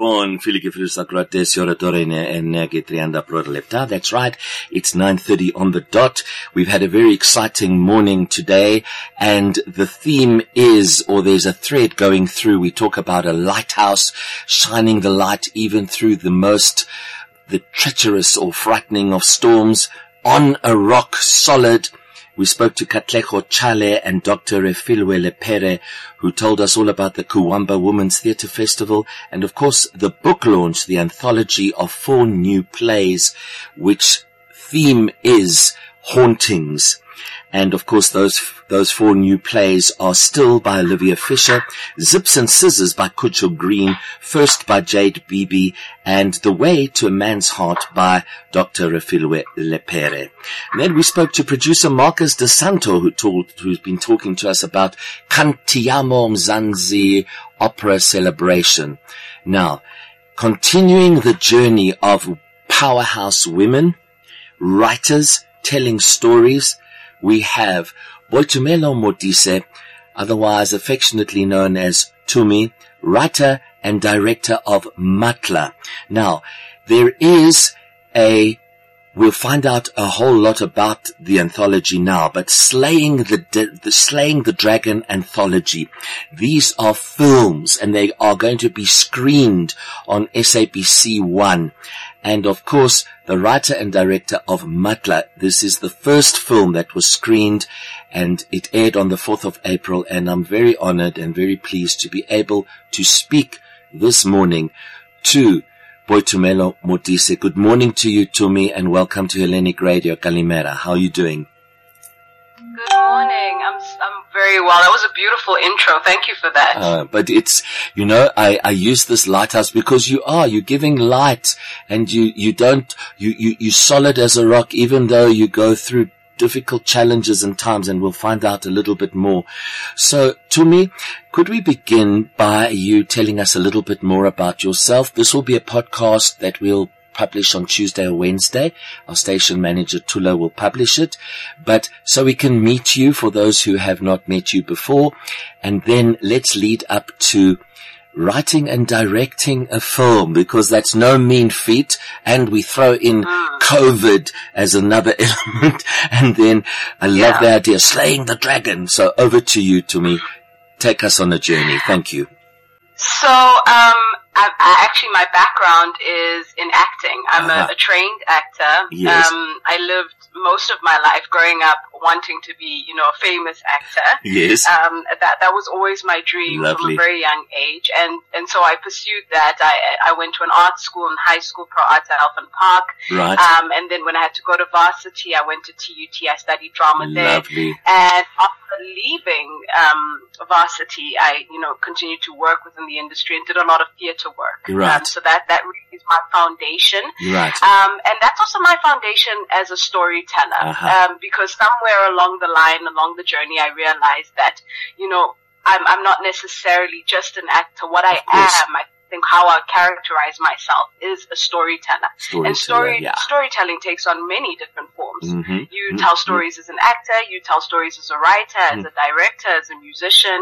Bon, Filike Frusakrates, Yoratorene, and Getrianda Prolepta. That's right. It's 9.30 on the dot. We've had a very exciting morning today, and the theme is, or there's a thread going through, we talk about a lighthouse shining the light even through the most, the treacherous or frightening of storms on a rock solid, we spoke to Katlego Chale and Dr. Refilwe Lepere, who told us all about the Kuwamba Women's Theatre Festival and of course the book launch, the anthology of four new plays, which theme is hauntings. And of course, those, those four new plays are still by Olivia Fisher, Zips and Scissors by Khutjo Green, First by Jade Beebe, and The Way to a Man's Heart by Dr. Refilwe Lepere. And then we spoke to producer Marcus De Santo, who told, who's been talking to us about Kantiamo Mzansi opera celebration. Now, continuing the journey of powerhouse women, writers telling stories, we have Boitumelo Modise, otherwise affectionately known as Tumi, writer and director of Matla. Now, there is a We'll find out a whole lot about the anthology now, but slaying the, the, slaying the dragon anthology. These are films and they are going to be screened on SABC one. And of course, the writer and director of Matla. This is the first film that was screened and it aired on the 4th of April. And I'm very honored and very pleased to be able to speak this morning to Boitumelo Modise. Good morning to you, Tumi, and welcome to Hellenic Radio Kalimera. How are you doing? Good morning. I'm, I'm very well. That was a beautiful intro. Thank you for that. Uh, but it's, you know, I, I use this lighthouse because you are, you're giving light and you, you don't, you, you, you're solid as a rock, even though you go through difficult challenges and times and we'll find out a little bit more. So Tumi, could we begin by you telling us a little bit more about yourself? This will be a podcast that we'll publish on Tuesday or Wednesday. Our station manager Tula will publish it, but so we can meet you for those who have not met you before. And then let's lead up to writing and directing a film because that's no mean feat. And we throw in mm. COVID as another element. And then I love yeah. the idea, slaying the dragon. So over to you, Tumi. Take us on a journey. Thank you. So, um, I, I actually, my background is in acting. I'm uh-huh. a, a, trained actor. Yes. Um, I lived most of my life growing up wanting to be, you know, a famous actor. Yes. Um, that, that was always my dream Lovely. from a very young age. And, and so I pursued that. I, I went to an art school in high school pro arts at Alphen Park. Right. Um, and then when I had to go to varsity, I went to TUT. I studied drama Lovely. there. And after leaving, um, varsity, I, you know, continued to work within the industry and did a lot of theater work. Right. Um, so that, that really is my foundation. Right. Um, and that's also my foundation as a storyteller. Uh-huh. Um, because somewhere along the line, along the journey, I realized that, you know, I'm, I'm not necessarily just an actor. What I am, I think how I characterize myself is a storyteller. storyteller and story, yeah. storytelling takes on many different forms. Mm-hmm. You mm-hmm. tell stories as an actor, you tell stories as a writer, as mm-hmm. a director, as a musician.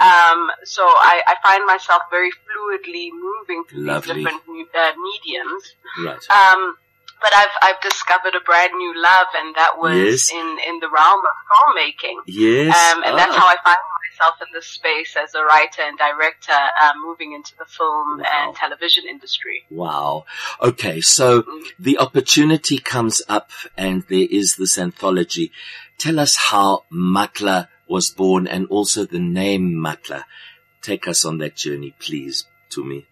Um, so I, I, find myself very fluidly moving through Lovely. these different uh, mediums. Right. Um, but I've I've discovered a brand new love, and that was yes. in in the realm of filmmaking. Yes, um, and ah. that's how I find myself in this space as a writer and director, um, moving into the film wow. and television industry. Wow. Okay, so mm. the opportunity comes up, and there is this anthology. Tell us how Matla was born, and also the name Matla. Take us on that journey, please, Tumi.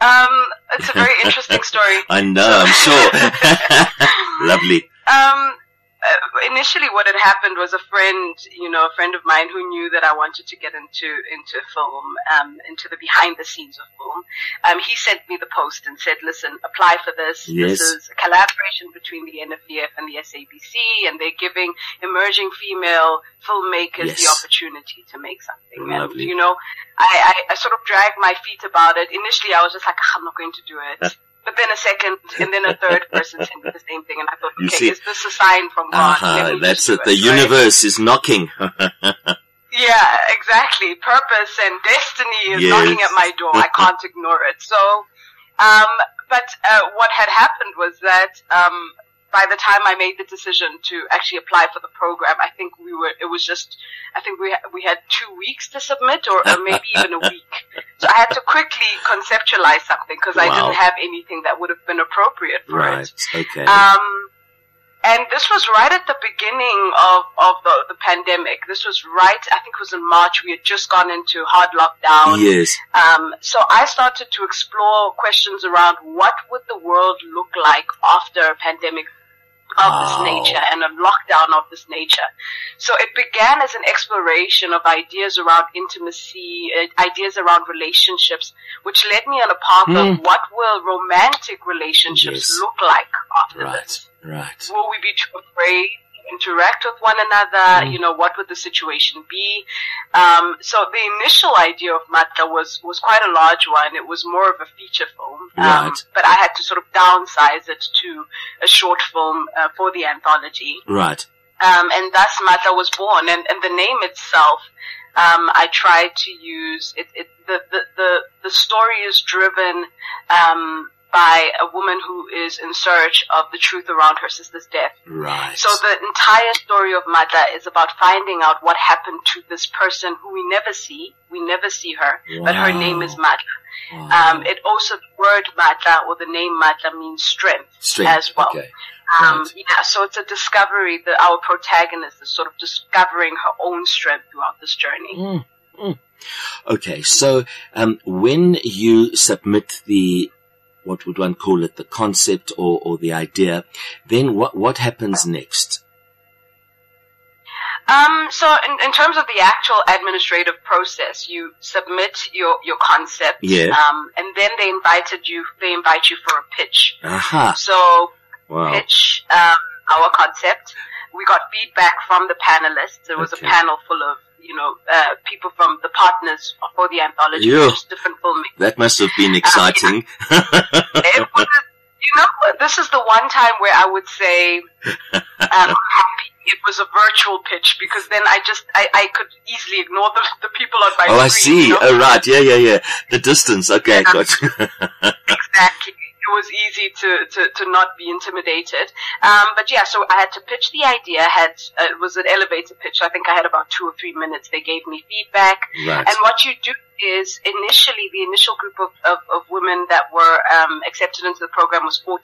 Um, it's a very interesting story. I know, I'm sure. Lovely. Um, uh, initially what had happened was a friend, you know, a friend of mine who knew that I wanted to get into, into film, um, into the behind the scenes of film. Um, he sent me the post and said, listen, apply for this. Yes. This is a collaboration between the NFVF and the SABC and they're giving emerging female filmmakers yes. the opportunity to make something. Lovely. And, you know, I, I, I sort of dragged my feet about it. Initially I was just like, I'm not going to do it. But then a second, and then a third person sent me the same thing, and I thought, okay, is this a sign from God? Uh-huh, that's it. The universe is knocking. yeah, Yeah, exactly. Purpose and destiny is yes. knocking at my door. I can't ignore it. So, um, but uh, what had happened was that um, by the time I made the decision to actually apply for the program, I think we were, it was just, I think we, we had two weeks to submit or, or maybe even a week. So I had to quickly conceptualize something because wow. I didn't have anything that would have been appropriate for right. it. Okay. Um, and this was right at the beginning of, of the, the pandemic. This was right, I think it was in March. We had just gone into hard lockdown. Yes. Um, so I started to explore questions around what would the world look like after a pandemic of wow. this nature and a lockdown of this nature. So it began as an exploration of ideas around intimacy, uh, ideas around relationships, which led me on a path mm. of hmm. what will romantic relationships yes. look like after right. this. Right. Will we be too afraid? Interact with one another, mm. you know, what would the situation be? Um, so the initial idea of Matla was, was quite a large one. It was more of a feature film. Um, right. but I had to sort of downsize it to a short film uh, for the anthology. Right. Um, and thus Matla was born. And, and the name itself, um, I tried to use it, it the, the, the, the story is driven, um, by a woman who is in search of the truth around her sister's death. Right. So the entire story of Matla is about finding out what happened to this person who we never see. We never see her, wow. but her name is Matla. Wow. Um, it also, the word Matla or the name Matla means strength, strength. as well. Okay. Um, right. yeah, so it's a discovery that our protagonist is sort of discovering her own strength throughout this journey. Mm. Mm. Okay, so um, when you submit the what would one call it, the concept or, or the idea, then what, what happens next? Um, so in, in, terms of the actual administrative process, you submit your, your concept. Yeah. Um, and then they invited you, they invite you for a pitch. Uh-huh. So wow. pitch, um, our concept. We got feedback from the panelists. There was okay. a panel full of you know, uh, people from the partners for the anthology, yeah. different filmmakers. That must have been exciting. Um, it was, you know, this is the one time where I would say um, happy it was a virtual pitch because then I just I, I could easily ignore the, the people on my oh, screen. Oh, I see. You know? Oh, right. Yeah, yeah, yeah. The distance. Okay, yeah. exactly it was easy to, to, to not be intimidated. Um, but yeah, so I had to pitch the idea. Had uh, it was an elevator pitch. I think I had about two or three minutes. They gave me feedback, right. and what you do is initially the initial group of, of, of women that were um, accepted into the program was 14.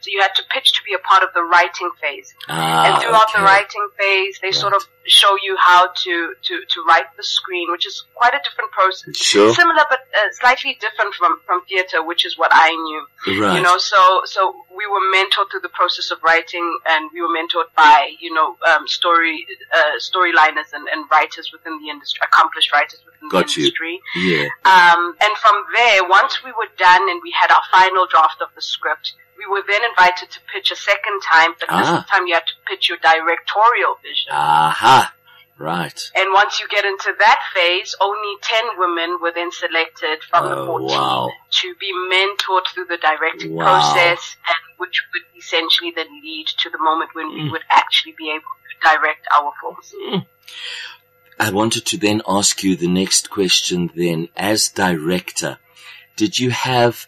So you had to pitch to be a part of the writing phase. Ah, and throughout okay. the writing phase, they right. sort of show you how to, to, to write the screen, which is quite a different process. Sure. Similar, but uh, slightly different from, from theater, which is what I knew. Right. You know, so, so we were mentored through the process of writing and we were mentored by, you know, um, story, uh, storyliners and, and writers within the industry, accomplished writers within Got the industry. You. Yeah. Um, and from there, once we were done and we had our final draft of the script, we were then invited to pitch a second time, but ah. this time you had to pitch your directorial vision. Aha. Right. And once you get into that phase, only 10 women were then selected from oh, the 14 wow. to be mentored through the directing wow. process, and which would essentially then lead to the moment when mm. we would actually be able to direct our films. Mm. I wanted to then ask you the next question then. As director, did you have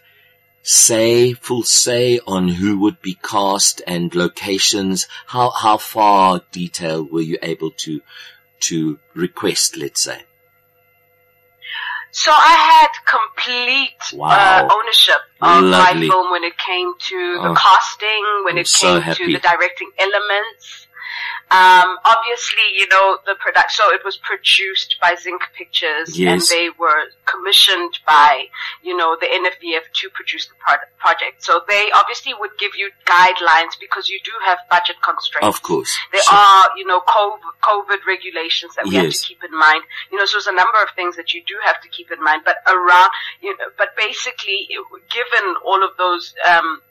say, full say on who would be cast and locations? How, how far detail were you able to, to request, let's say? So I had complete wow. uh, ownership of Lovely. my film when it came to the oh, casting, when I'm it so came to the directing elements. Um, obviously, you know, the product, so it was produced by Zinc Pictures yes. and they were commissioned by, you know, the NFVF to produce the pro- project. So they obviously would give you guidelines because you do have budget constraints. Of course. There sure. are, you know, COVID, COVID regulations that we yes. have to keep in mind. You know, so there's a number of things that you do have to keep in mind, but around, you know, but basically, given all of those, um,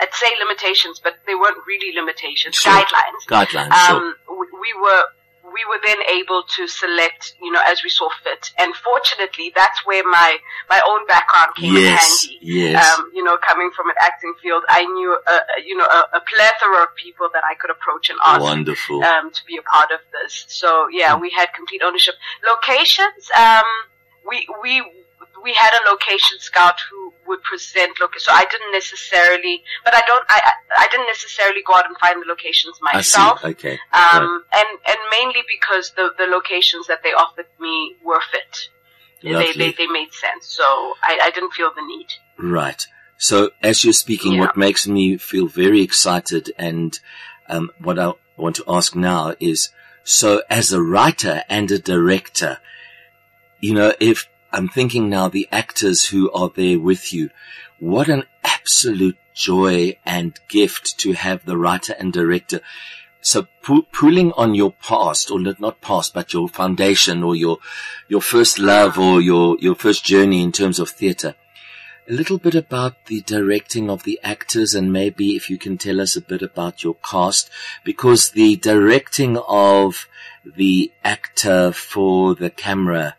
I'd say limitations, but they weren't really limitations. Sure. Guidelines. Guidelines. Um, sure. we, we were we were then able to select, you know, as we saw fit. And fortunately, that's where my, my own background came yes, in handy. Yes. Um, you know, coming from an acting field, I knew, a, you know, a, a, plethora of people that I could approach and ask. Wonderful. Um, to be a part of this. So yeah, mm. we had complete ownership. Locations, um, we, we, we had a location scout who would present look. So I didn't necessarily, but I don't. I I didn't necessarily go out and find the locations myself. Okay. Um, and and mainly because the the locations that they offered me were fit. They, they they made sense. So I I didn't feel the need. Right. So as you're speaking, yeah. what makes me feel very excited and um, what I want to ask now is, so as a writer and a director, you know, if I'm thinking now the actors who are there with you. What an absolute joy and gift to have the writer and director. So pulling on your past or not past, but your foundation or your, your first love or your, your first journey in terms of theater. A little bit about the directing of the actors and maybe if you can tell us a bit about your cast because the directing of the actor for the camera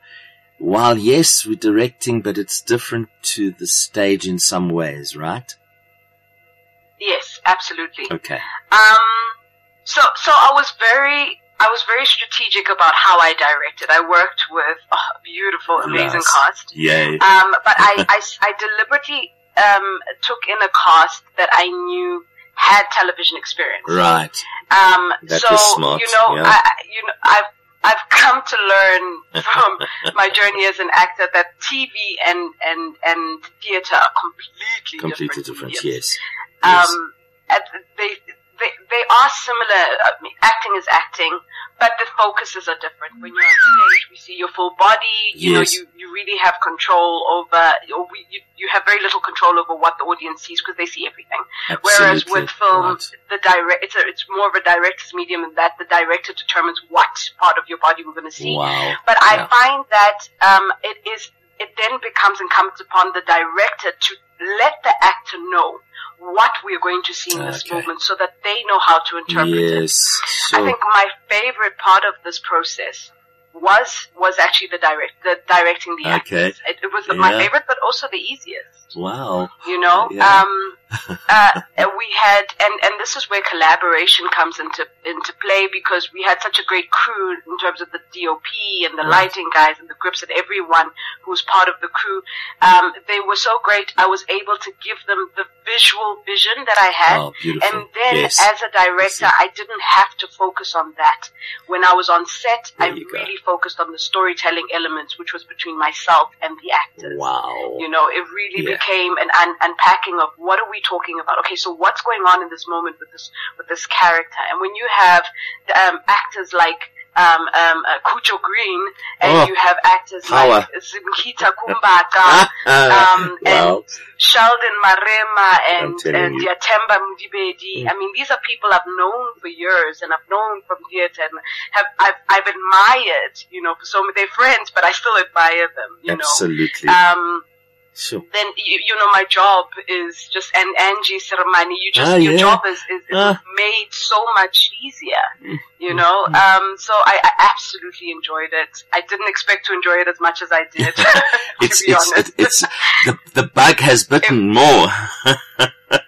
while yes, we're directing, but it's different to the stage in some ways, right? Yes, absolutely. Okay. Um, so, so I was very, I was very strategic about how I directed. I worked with oh, beautiful, amazing yes. cast. Yay. Um, but I, I, I deliberately, um, took in a cast that I knew had television experience. Right. Um, that so, smart. you know, yeah. I, you know, I've, I've come to learn from my journey as an actor that TV and and and theater are completely completely different. different yes. Um, yes. they they they are similar. I mean, acting is acting, but the focuses are different. When you're on stage, we see your full body. You yes. know, you, you really have control over, or we, you, you have very little control over what the audience sees because they see everything. Absolutely. Whereas with film, right. the direct, it's a, it's more of a director's medium in that the director determines what part of your body we're going to see. Wow. But I find that, um, it is, it then becomes incumbent upon the director to let the actor know what we're going to see in this okay. movement so that they know how to interpret yes. it. I think my favorite part of this process was was actually the direct the directing the okay. actors. It, it was yeah. my favorite, but also the easiest. Wow. You know, yeah. um, uh, we had, and and this is where collaboration comes into into play because we had such a great crew in terms of the DOP and the right. lighting guys and the grips and everyone who was part of the crew. Um, they were so great. I was able to give them the visual vision that I had, oh, and then yes. as a director, I didn't have to focus on that. When I was on set, there I really go. focused on the storytelling elements, which was between myself and the actors. Wow. You know, it really yeah. became an un- unpacking of what are we talking about? Okay, so what's going on in this moment with this with this character? And when you have um, actors like um, um, uh, Khutjo Green, and oh, you have actors power. like Zimkhitha Kumbaka, um, wow. and Sheldon Marema, and, and Diathemba Mudibedi. Mm. I mean, these are people I've known for years, and I've known from theater, and have I've, I've admired, you know, so many, they're friends, but I still admire them, you Absolutely. know. Um, Sure. Then you, you know my job is just and Angie Sermani, you just ah, your yeah. job is, is, is ah. made so much easier. Mm. You know, mm. um, so I, I, absolutely enjoyed it. I didn't expect to enjoy it as much as I did. it's, it's, it, it's the the bug has bitten it, more.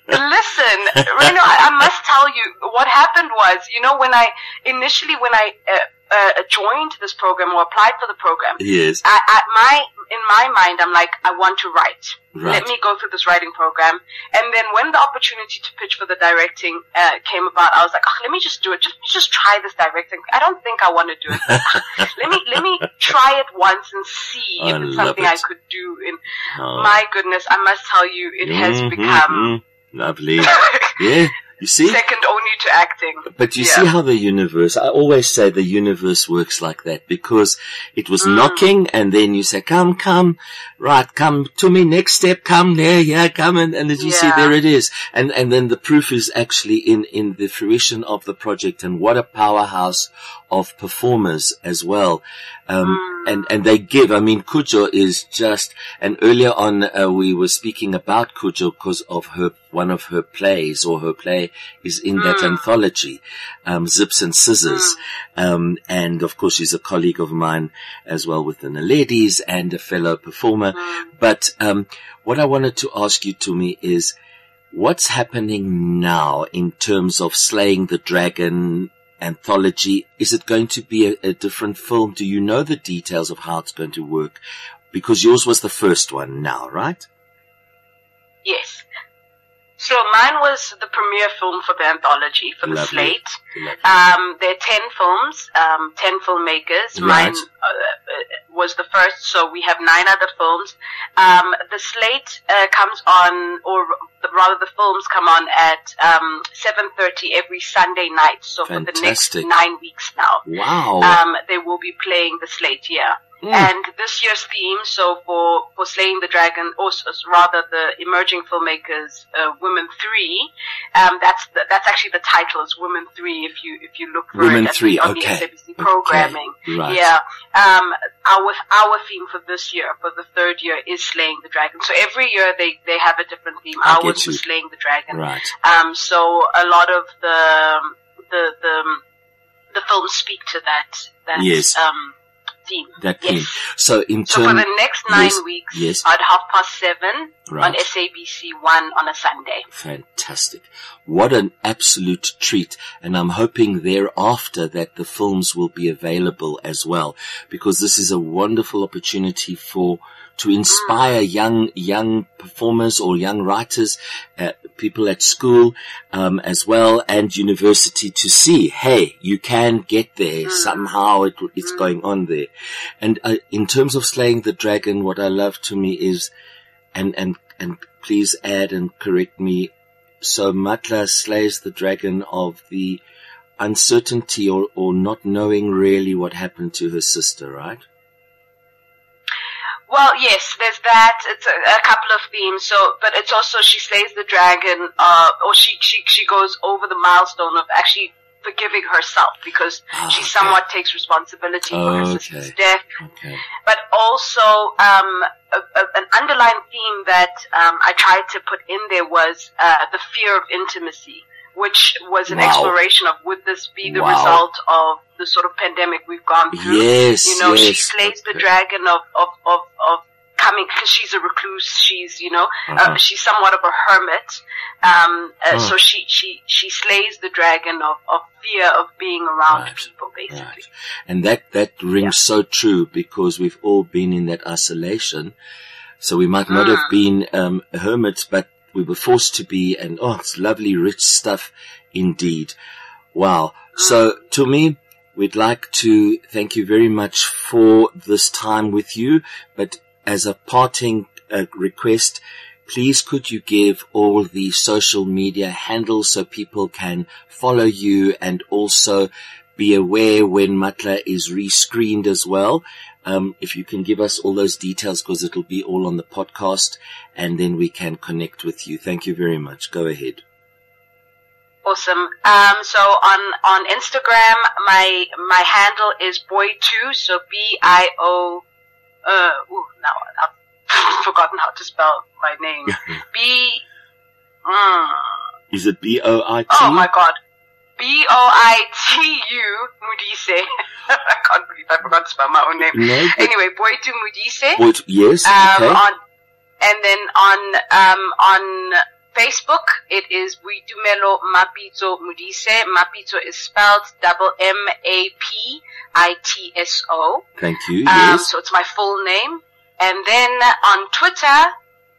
listen, Reno, I, I, must tell you what happened was, you know, when I initially when I. Uh, uh, joined this program or applied for the program, yes, I, I, my in my mind, I'm like, I want to write. Right. Let me go through this writing program. And then when the opportunity to pitch for the directing uh, came about, I was like, oh, let me just do it. Just just try this directing. I don't think I want to do it. let me let me try it once and see if it's something it. I could do. And oh. my goodness, I must tell you, it mm-hmm, has become mm-hmm. lovely. yeah. You see? Second only to acting. But you yeah. see how the universe, I always say the universe works like that because it was mm. knocking and then you say, come, come, right, come to me, next step, come there, yeah, come. And, and as you yeah. see, there it is. And, and then the proof is actually in, in the fruition of the project and what a powerhouse of performers as well. Um, mm. and, and they give, I mean, Khutjo is just, and earlier on, uh, we were speaking about Khutjo because of her, one of her plays or her play is in mm. that anthology, um, Zips and Scissors. Mm. Um, and of course, she's a colleague of mine as well within the ladies and a fellow performer. Mm. But, um, what I wanted to ask you Tumi is, what's happening now in terms of slaying the dragon anthology? Is it going to be a, a, different film? Do you know the details of how it's going to work? Because yours was the first one now, right? Yes. So mine was the premiere film for the anthology for Lovely. the slate. Um, there are ten films, um, ten filmmakers. Right. Mine uh, was the first, so we have nine other films. Um, the slate uh, comes on, or rather, the films come on at um, seven thirty every Sunday night. So Fantastic. for the next nine weeks now, wow, um, they will be playing the slate. Yeah. Mm. And this year's theme, so for, for Slaying the Dragon, or rather the emerging filmmakers, uh, Women Three, um, that's the, that's actually the title is Women Three. If you if you look for Women it Three, on okay. the SABC programming, okay. Right. yeah. Um, our our theme for this year, for the third year, is Slaying the Dragon. So every year they they have a different theme. I Ours was Slaying the Dragon. Right. Um, so a lot of the the the the films speak to that. that yes. Um, team. That yes. team. So in so for the next nine yes, weeks, yes. at half past seven right. on SABC One on a Sunday. Fantastic! What an absolute treat! And I'm hoping thereafter that the films will be available as well, because this is a wonderful opportunity for to inspire mm. young young performers or young writers, uh, people at school um, as well, and university to see, hey, you can get there mm. somehow. It, it's mm. going on there, and uh, in terms of slaying the dragon, what I love Tumi is, and and and please add and correct me. So Matla slays the dragon of the uncertainty or, or not knowing really what happened to her sister, right? Well, yes, there's that. It's a, a, couple of themes. So, but it's also she slays the dragon, uh, or she she she goes over the milestone of actually forgiving herself because oh, she okay. somewhat takes responsibility oh, for her sister's okay. death. Okay. But also, um, a, a, an underlying theme that um, I tried to put in there was uh, the fear of intimacy which was an wow. exploration of would this be the wow. result of the sort of pandemic we've gone through? Yes, you know, yes. she slays the dragon of of of, of coming because she's a recluse. She's you know, uh, uh-huh. uh, she's somewhat of a hermit. Um, uh, So she she she slays the dragon of of fear of being around right. people, basically. Right. And that that rings yeah. so true because we've all been in that isolation. So we might not mm. have been um, hermits, but we were forced to be, and oh, it's lovely, rich stuff indeed. Wow. So Tumi, we'd like to thank you very much for this time with you, but as a parting uh, request, please could you give all the social media handles so people can follow you and also be aware when Matla is rescreened as well. Um, if you can give us all those details because it'll be all on the podcast and then we can connect with you. Thank you very much. Go ahead. Awesome. Um, so on, on Instagram, my, my handle is boy2, so B-I-O, uh, ooh, now I've forgotten how to spell my name. B, mm. Is it B-O-I-T? Oh my god. B-O-I-T-U Modise. I can't believe I forgot to spell my own name. No, anyway, Boitu Modise. Boy, yes. Um, okay. on, and then on, um, on Facebook, it is Boitumelo Mapitso Modise. Mapitso is spelled double M-A-P-I-T-S-O. Thank you, um, yes. So it's my full name. And then on Twitter,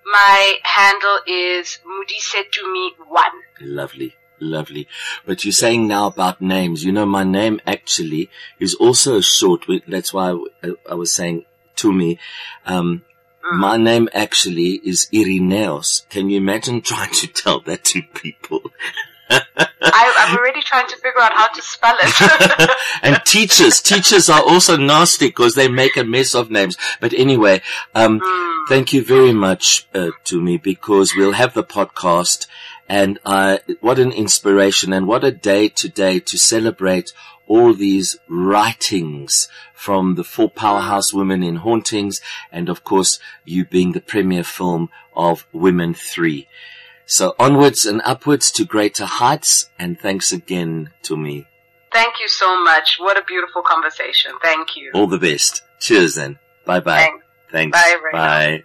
my handle is Mudisetumi1. Lovely. Lovely. But you're saying now about names. You know, my name actually is also short. That's why I, was saying Tumi, um, mm. my name actually is Irineos. Can you imagine trying to tell that to people? I, am already trying to figure out how to spell it. and teachers, teachers are also nasty because they make a mess of names. But anyway, um, mm. thank you very much uh, Tumi because we'll have the podcast And uh, what an inspiration and what a day today to celebrate all these writings from the four powerhouse women in hauntings and of course you being the premier film of Women 3. So onwards and upwards to greater heights and thanks again Tumi. Thank you so much. What a beautiful conversation. Thank you. All the best. Cheers then. Bye bye. Thanks. Thanks. Bye. Bye.